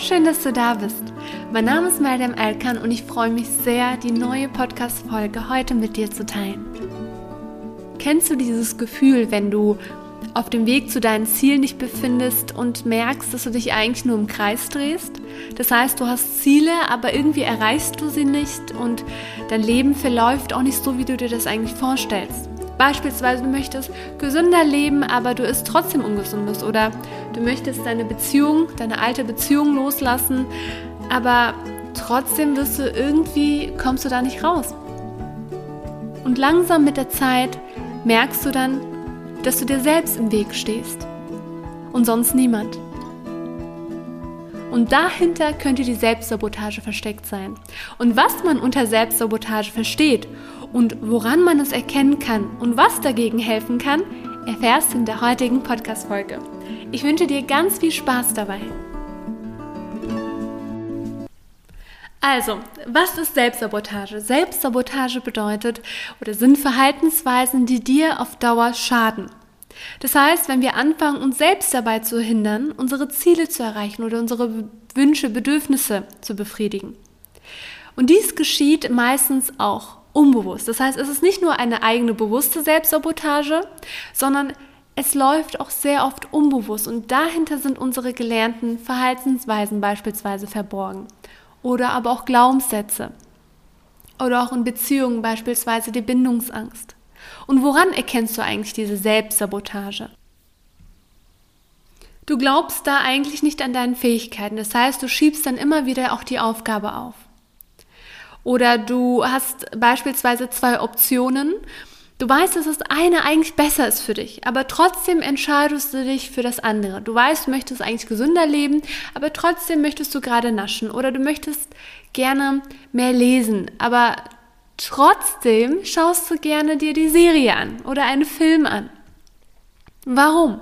schön, dass du da bist. Mein Name ist Madame Elkan und ich freue mich sehr, die neue Podcast-Folge heute mit dir zu teilen. Kennst du dieses Gefühl, wenn du auf dem Weg zu deinen Zielen dich befindest und merkst, dass du dich eigentlich nur im Kreis drehst? Das heißt, du hast Ziele, aber irgendwie erreichst du sie nicht und dein Leben verläuft auch nicht so, wie du dir das eigentlich vorstellst. Beispielsweise, du möchtest gesünder leben, aber du isst trotzdem ungesundes. Oder du möchtest deine Beziehung, deine alte Beziehung loslassen, aber trotzdem wirst du irgendwie, kommst du da nicht raus. Und langsam mit der Zeit merkst du dann, dass du dir selbst im Weg stehst und sonst niemand. Und dahinter könnte die Selbstsabotage versteckt sein. Und was man unter Selbstsabotage versteht und woran man es erkennen kann und was dagegen helfen kann, erfährst du in der heutigen Podcast-Folge. Ich wünsche dir ganz viel Spaß dabei. Also, was ist Selbstsabotage? Selbstsabotage bedeutet oder sind Verhaltensweisen, die dir auf Dauer schaden. Das heißt, wenn wir anfangen, uns selbst dabei zu hindern, unsere Ziele zu erreichen oder unsere Wünsche, Bedürfnisse zu befriedigen. Und dies geschieht meistens auch unbewusst. Das heißt, es ist nicht nur eine eigene bewusste Selbstsabotage, sondern es läuft auch sehr oft unbewusst und dahinter sind unsere gelernten Verhaltensweisen beispielsweise verborgen oder aber auch Glaubenssätze oder auch in Beziehungen beispielsweise die Bindungsangst. Und woran erkennst du eigentlich diese Selbstsabotage? Du glaubst da eigentlich nicht an deinen Fähigkeiten, das heißt, du schiebst dann immer wieder auch die Aufgabe auf. Oder du hast beispielsweise zwei Optionen. Du weißt, dass das eine eigentlich besser ist für dich, aber trotzdem entscheidest du dich für das andere. Du weißt, du möchtest eigentlich gesünder leben, aber trotzdem möchtest du gerade naschen oder du möchtest gerne mehr lesen, aber trotzdem schaust du gerne dir die Serie an oder einen Film an. Warum?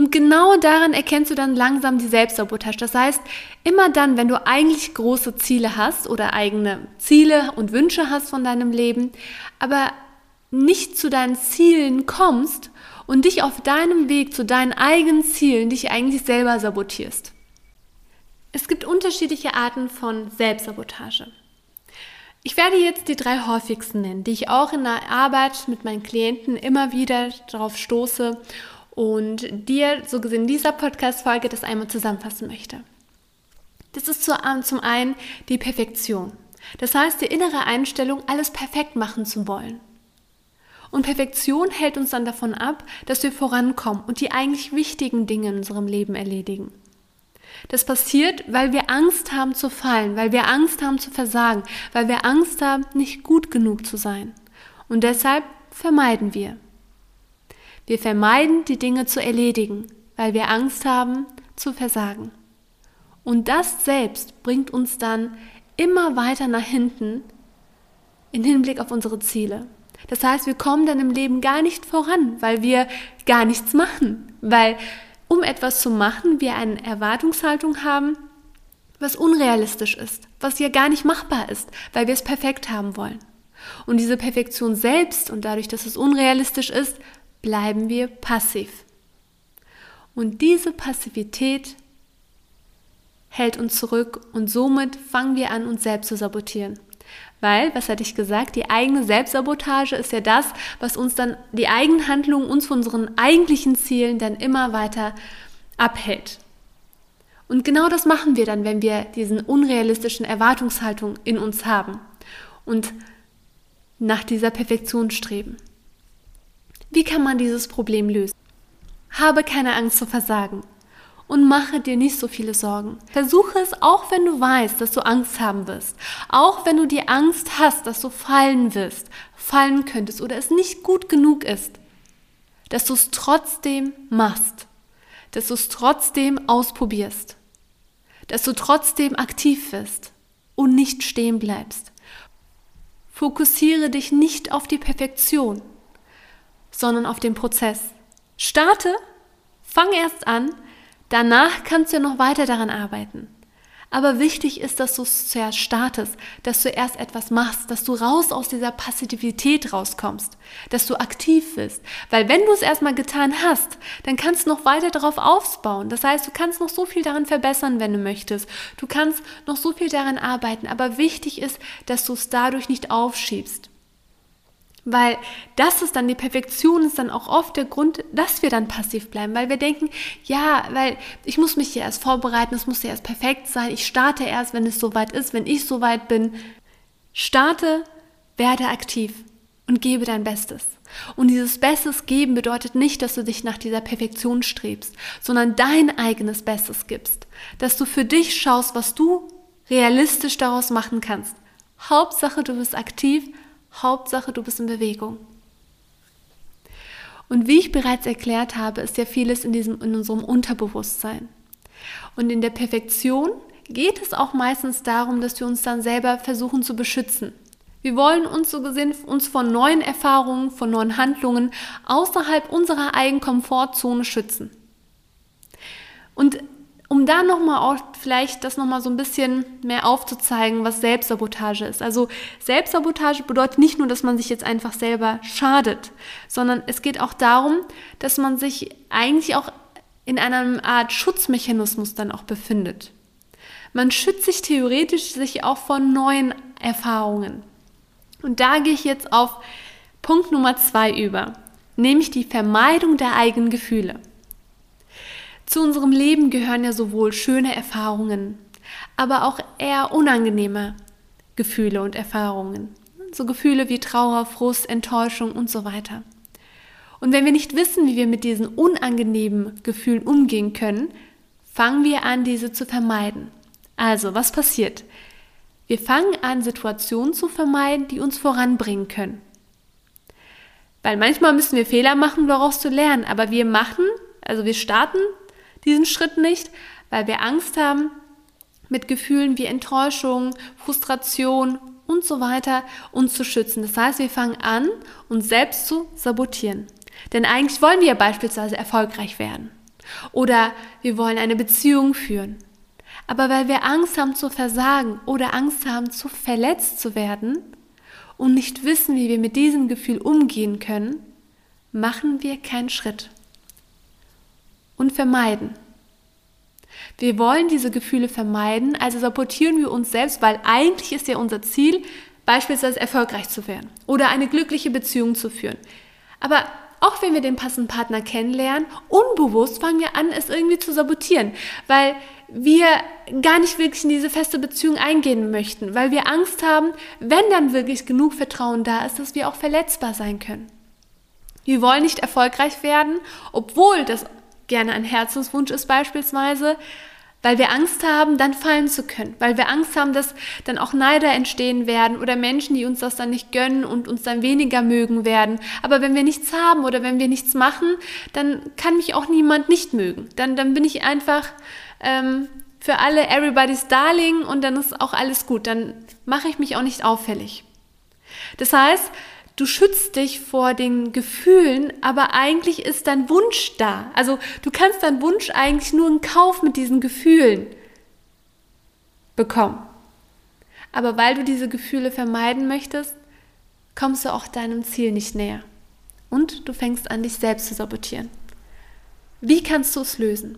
Und genau daran erkennst du dann langsam die Selbstsabotage. Das heißt, immer dann, wenn du eigentlich große Ziele hast oder eigene Ziele und Wünsche hast von deinem Leben, aber nicht zu deinen Zielen kommst und dich auf deinem Weg zu deinen eigenen Zielen dich eigentlich selber sabotierst. Es gibt unterschiedliche Arten von Selbstsabotage. Ich werde jetzt die drei häufigsten nennen, die ich auch in der Arbeit mit meinen Klienten immer wieder darauf stoße und dir so gesehen dieser Podcast-Folge das einmal zusammenfassen möchte. Das ist zum einen die Perfektion. Das heißt, die innere Einstellung, alles perfekt machen zu wollen. Und Perfektion hält uns dann davon ab, dass wir vorankommen und die eigentlich wichtigen Dinge in unserem Leben erledigen. Das passiert, weil wir Angst haben zu fallen, weil wir Angst haben zu versagen, weil wir Angst haben, nicht gut genug zu sein. Und deshalb vermeiden wir. Wir vermeiden, die Dinge zu erledigen, weil wir Angst haben zu versagen. Und das selbst bringt uns dann immer weiter nach hinten im Hinblick auf unsere Ziele. Das heißt, wir kommen dann im Leben gar nicht voran, weil wir gar nichts machen, weil um etwas zu machen, wir eine Erwartungshaltung haben, was unrealistisch ist, was ja gar nicht machbar ist, weil wir es perfekt haben wollen. Und diese Perfektion selbst und dadurch, dass es unrealistisch ist, bleiben wir passiv. Und diese Passivität hält uns zurück und somit fangen wir an, uns selbst zu sabotieren. Weil, was hatte ich gesagt, die eigene Selbstsabotage ist ja das, was uns dann, die eigenen Handlungen uns von unseren eigentlichen Zielen dann immer weiter abhält. Und genau das machen wir dann, wenn wir diesen unrealistischen Erwartungshaltung in uns haben und nach dieser Perfektion streben. Wie kann man dieses Problem lösen? Habe keine Angst zu versagen und mache dir nicht so viele Sorgen. Versuche es, auch wenn du weißt, dass du Angst haben wirst. Auch wenn du die Angst hast, dass du fallen wirst, fallen könntest oder es nicht gut genug ist, dass du es trotzdem machst, dass du es trotzdem ausprobierst, dass du trotzdem aktiv wirst und nicht stehen bleibst. Fokussiere dich nicht auf die Perfektion, sondern auf den Prozess. Starte, fang erst an, danach kannst du ja noch weiter daran arbeiten. Aber wichtig ist, dass du es zuerst startest, dass du erst etwas machst, dass du raus aus dieser Passivität rauskommst, dass du aktiv bist. Weil wenn du es erstmal getan hast, dann kannst du noch weiter darauf aufbauen. Das heißt, du kannst noch so viel daran verbessern, wenn du möchtest. Du kannst noch so viel daran arbeiten. Aber wichtig ist, dass du es dadurch nicht aufschiebst. Weil das ist dann, die Perfektion ist dann auch oft der Grund, dass wir dann passiv bleiben, weil wir denken, ja, weil ich muss mich hier erst vorbereiten, es muss ja erst perfekt sein, ich starte erst, wenn es soweit ist, wenn ich soweit bin. Starte, werde aktiv und gebe dein Bestes. Und dieses Bestes geben bedeutet nicht, dass du dich nach dieser Perfektion strebst, sondern dein eigenes Bestes gibst. Dass du für dich schaust, was du realistisch daraus machen kannst. Hauptsache, du bist aktiv Hauptsache, du bist in Bewegung. Und wie ich bereits erklärt habe, ist ja vieles in, diesem, in unserem Unterbewusstsein. Und in der Perfektion geht es auch meistens darum, dass wir uns dann selber versuchen zu beschützen. Wir wollen uns so gesehen uns von neuen Erfahrungen, von neuen Handlungen außerhalb unserer eigenen Komfortzone schützen. Und um da nochmal auch vielleicht das nochmal so ein bisschen mehr aufzuzeigen, was Selbstsabotage ist. Also Selbstsabotage bedeutet nicht nur, dass man sich jetzt einfach selber schadet, sondern es geht auch darum, dass man sich eigentlich auch in einer Art Schutzmechanismus dann auch befindet. Man schützt sich theoretisch sich auch von neuen Erfahrungen. Und da gehe ich jetzt auf Punkt Nummer zwei über, nämlich die Vermeidung der eigenen Gefühle. Zu unserem Leben gehören ja sowohl schöne Erfahrungen, aber auch eher unangenehme Gefühle und Erfahrungen. So Gefühle wie Trauer, Frust, Enttäuschung und so weiter. Und wenn wir nicht wissen, wie wir mit diesen unangenehmen Gefühlen umgehen können, fangen wir an, diese zu vermeiden. Also, was passiert? Wir fangen an, Situationen zu vermeiden, die uns voranbringen können. Weil manchmal müssen wir Fehler machen, daraus zu lernen, aber wir machen, also wir starten diesen Schritt nicht, weil wir Angst haben, mit Gefühlen wie Enttäuschung, Frustration und so weiter uns zu schützen. Das heißt, wir fangen an, uns selbst zu sabotieren. Denn eigentlich wollen wir ja beispielsweise erfolgreich werden. Oder wir wollen eine Beziehung führen. Aber weil wir Angst haben zu versagen oder Angst haben zu verletzt zu werden und nicht wissen, wie wir mit diesem Gefühl umgehen können, machen wir keinen Schritt und vermeiden. Wir wollen diese Gefühle vermeiden, also sabotieren wir uns selbst, weil eigentlich ist ja unser Ziel, beispielsweise erfolgreich zu werden oder eine glückliche Beziehung zu führen. Aber auch wenn wir den passenden Partner kennenlernen, unbewusst fangen wir an, es irgendwie zu sabotieren, weil wir gar nicht wirklich in diese feste Beziehung eingehen möchten, weil wir Angst haben, wenn dann wirklich genug Vertrauen da ist, dass wir auch verletzbar sein können. Wir wollen nicht erfolgreich werden, obwohl das gerne ein Herzenswunsch ist beispielsweise, weil wir Angst haben, dann fallen zu können, weil wir Angst haben, dass dann auch Neider entstehen werden oder Menschen, die uns das dann nicht gönnen und uns dann weniger mögen werden. Aber wenn wir nichts haben oder wenn wir nichts machen, dann kann mich auch niemand nicht mögen. Dann, dann bin ich einfach ähm, für alle everybody's darling und dann ist auch alles gut. Dann mache ich mich auch nicht auffällig. Das heißt, du schützt dich vor den Gefühlen, aber eigentlich ist dein Wunsch da. Also du kannst deinen Wunsch eigentlich nur in Kauf mit diesen Gefühlen bekommen. Aber weil du diese Gefühle vermeiden möchtest, kommst du auch deinem Ziel nicht näher. Und du fängst an, dich selbst zu sabotieren. Wie kannst du es lösen?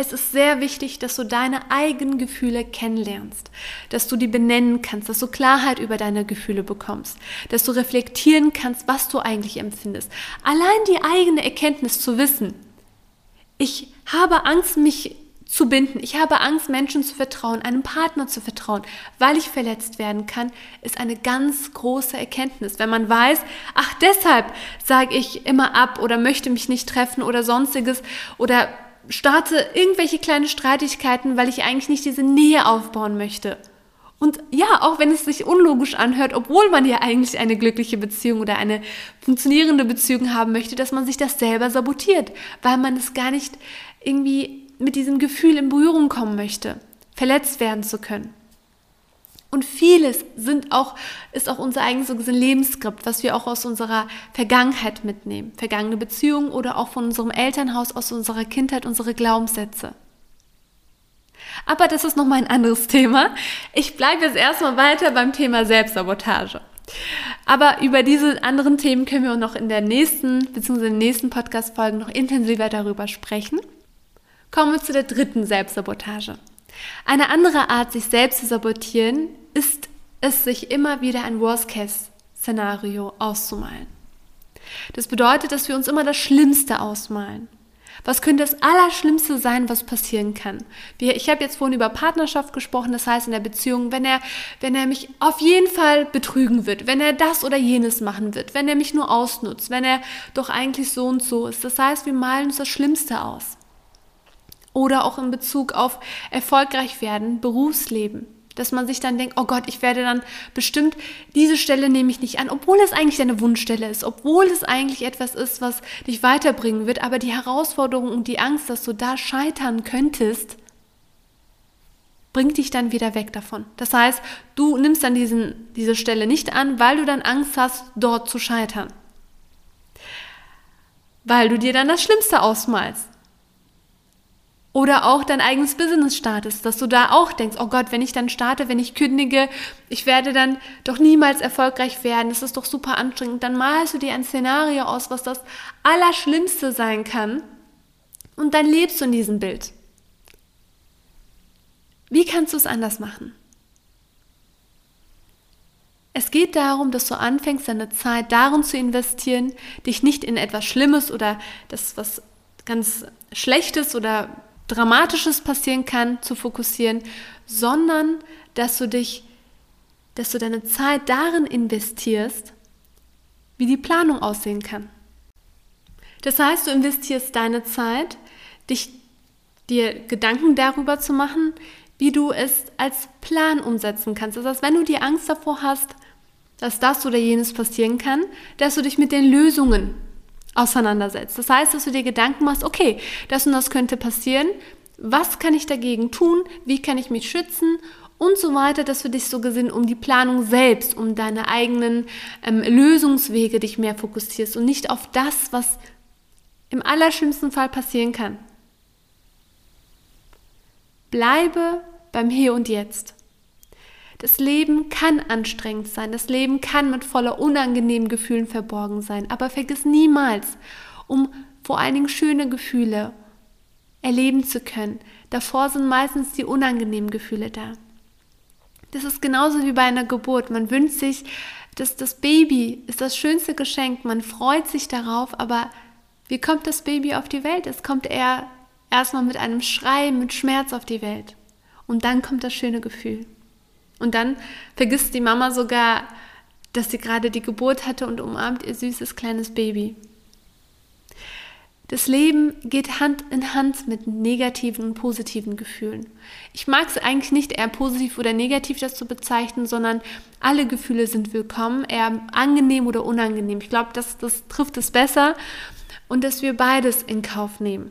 Es ist sehr wichtig, dass du deine eigenen Gefühle kennenlernst, dass du die benennen kannst, dass du Klarheit über deine Gefühle bekommst, dass du reflektieren kannst, was du eigentlich empfindest. Allein die eigene Erkenntnis zu wissen, ich habe Angst, mich zu binden, ich habe Angst, Menschen zu vertrauen, einem Partner zu vertrauen, weil ich verletzt werden kann, ist eine ganz große Erkenntnis. Wenn man weiß, ach deshalb sage ich immer ab oder möchte mich nicht treffen oder sonstiges oder starte irgendwelche kleine Streitigkeiten, weil ich eigentlich nicht diese Nähe aufbauen möchte. Und ja, auch wenn es sich unlogisch anhört, obwohl man ja eigentlich eine glückliche Beziehung oder eine funktionierende Beziehung haben möchte, dass man sich das selber sabotiert, weil man es gar nicht irgendwie mit diesem Gefühl in Berührung kommen möchte, verletzt werden zu können. Und vieles sind auch, ist auch unser eigenes so Lebensskript, was wir auch aus unserer Vergangenheit mitnehmen. Vergangene Beziehungen oder auch von unserem Elternhaus, aus unserer Kindheit, unsere Glaubenssätze. Aber das ist nochmal ein anderes Thema. Ich bleibe jetzt erstmal weiter beim Thema Selbstsabotage. Aber über diese anderen Themen können wir noch in der nächsten, beziehungsweise in den nächsten Podcast-Folgen noch intensiver darüber sprechen. Kommen wir zu der dritten Selbstsabotage. Eine andere Art, sich selbst zu sabotieren, ist es, sich immer wieder ein Worst-Case-Szenario auszumalen. Das bedeutet, dass wir uns immer das Schlimmste ausmalen. Was könnte das Allerschlimmste sein, was passieren kann? Ich habe jetzt vorhin über Partnerschaft gesprochen, das heißt in der Beziehung, wenn er, wenn er mich auf jeden Fall betrügen wird, wenn er das oder jenes machen wird, wenn er mich nur ausnutzt, wenn er doch eigentlich so und so ist. Das heißt, wir malen uns das Schlimmste aus. Oder auch in Bezug auf erfolgreich werden, Berufsleben dass man sich dann denkt, oh Gott, ich werde dann bestimmt, diese Stelle nehme ich nicht an, obwohl es eigentlich deine Wunschstelle ist, obwohl es eigentlich etwas ist, was dich weiterbringen wird, aber die Herausforderung und die Angst, dass du da scheitern könntest, bringt dich dann wieder weg davon. Das heißt, du nimmst dann diesen, diese Stelle nicht an, weil du dann Angst hast, dort zu scheitern. Weil du dir dann das Schlimmste ausmalst. Oder auch dein eigenes Business startest, dass du da auch denkst, oh Gott, wenn ich dann starte, wenn ich kündige, ich werde dann doch niemals erfolgreich werden, das ist doch super anstrengend. Dann malst du dir ein Szenario aus, was das Allerschlimmste sein kann und dann lebst du in diesem Bild. Wie kannst du es anders machen? Es geht darum, dass du anfängst, deine Zeit darin zu investieren, dich nicht in etwas Schlimmes oder das, was ganz Schlechtes oder Dramatisches passieren kann, zu fokussieren, sondern dass du dich, dass du deine Zeit darin investierst, wie die Planung aussehen kann. Das heißt, du investierst deine Zeit, dich dir Gedanken darüber zu machen, wie du es als Plan umsetzen kannst. Das heißt, wenn du die Angst davor hast, dass das oder jenes passieren kann, dass du dich mit den Lösungen auseinandersetzt. Das heißt, dass du dir Gedanken machst, okay, das und das könnte passieren, was kann ich dagegen tun, wie kann ich mich schützen und so weiter, dass du dich so gesehen um die Planung selbst, um deine eigenen ähm, Lösungswege dich mehr fokussierst und nicht auf das, was im allerschlimmsten Fall passieren kann. Bleibe beim Hier und Jetzt. Das Leben kann anstrengend sein, das Leben kann mit voller unangenehmen Gefühlen verborgen sein, aber vergiss niemals, um vor allen Dingen schöne Gefühle erleben zu können. Davor sind meistens die unangenehmen Gefühle da. Das ist genauso wie bei einer Geburt. Man wünscht sich, dass das Baby ist das schönste Geschenk. Man freut sich darauf, aber wie kommt das Baby auf die Welt? Es kommt eher erstmal mit einem Schrei, mit Schmerz auf die Welt. Und dann kommt das schöne Gefühl. Und dann vergisst die Mama sogar, dass sie gerade die Geburt hatte und umarmt ihr süßes kleines Baby. Das Leben geht Hand in Hand mit negativen und positiven Gefühlen. Ich mag es eigentlich nicht eher positiv oder negativ das zu bezeichnen, sondern alle Gefühle sind willkommen, eher angenehm oder unangenehm. Ich glaube, das, das trifft es besser und dass wir beides in Kauf nehmen.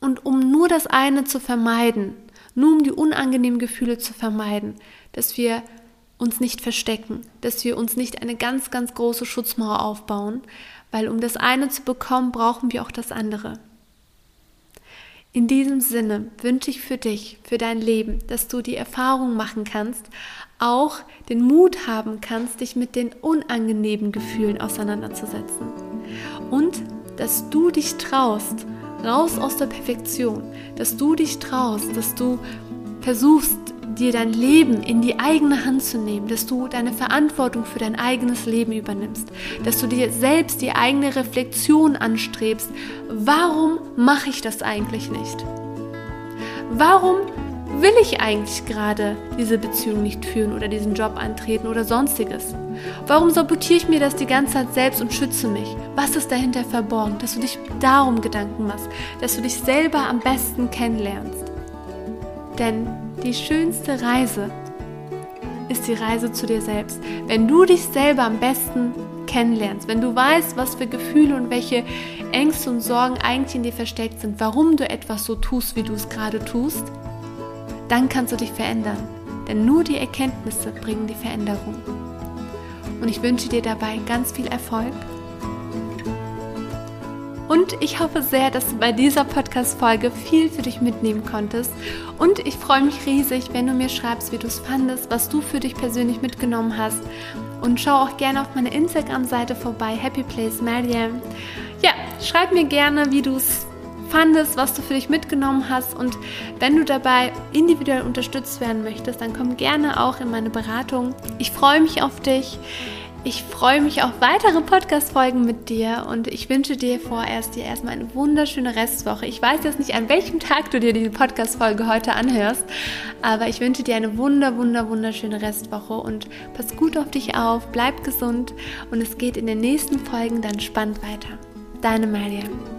Und um nur das eine zu vermeiden, nur um die unangenehmen Gefühle zu vermeiden, dass wir uns nicht verstecken, dass wir uns nicht eine ganz, ganz große Schutzmauer aufbauen, weil um das eine zu bekommen, brauchen wir auch das andere. In diesem Sinne wünsche ich für dich, für dein Leben, dass du die Erfahrung machen kannst, auch den Mut haben kannst, dich mit den unangenehmen Gefühlen auseinanderzusetzen. Und dass du dich traust, raus aus der Perfektion, dass du dich traust, dass du versuchst, dir dein Leben in die eigene Hand zu nehmen, dass du deine Verantwortung für dein eigenes Leben übernimmst, dass du dir selbst die eigene Reflexion anstrebst, warum mache ich das eigentlich nicht? Warum will ich eigentlich gerade diese Beziehung nicht führen oder diesen Job antreten oder sonstiges? Warum sabotiere ich mir das die ganze Zeit selbst und schütze mich? Was ist dahinter verborgen? Dass du dich darum Gedanken machst, dass du dich selber am besten kennenlernst. Denn die schönste Reise ist die Reise zu dir selbst. Wenn du dich selber am besten kennenlernst, wenn du weißt, was für Gefühle und welche Ängste und Sorgen eigentlich in dir versteckt sind, warum du etwas so tust, wie du es gerade tust, dann kannst du dich verändern. Denn nur die Erkenntnisse bringen die Veränderung. Und ich wünsche dir dabei ganz viel Erfolg Und ich hoffe sehr, dass du bei dieser Podcast-Folge viel für dich mitnehmen konntest. Und ich freue mich riesig, wenn du mir schreibst, wie du es fandest, was du für dich persönlich mitgenommen hast. Und schau auch gerne auf meine Instagram-Seite vorbei, Happy Place Mariam. Ja, schreib mir gerne, wie du es fandest, was du für dich mitgenommen hast. Und wenn du dabei individuell unterstützt werden möchtest, dann komm gerne auch in meine Beratung. Ich freue mich auf dich. Ich freue mich auf weitere Podcast-Folgen mit dir und ich wünsche dir vorerst dir erstmal eine wunderschöne Restwoche. Ich weiß jetzt nicht, an welchem Tag du dir diese Podcast-Folge heute anhörst, aber ich wünsche dir eine wunder, wunder, wunderschöne Restwoche und pass gut auf dich auf, bleib gesund und es geht in den nächsten Folgen dann spannend weiter. Deine Mariam.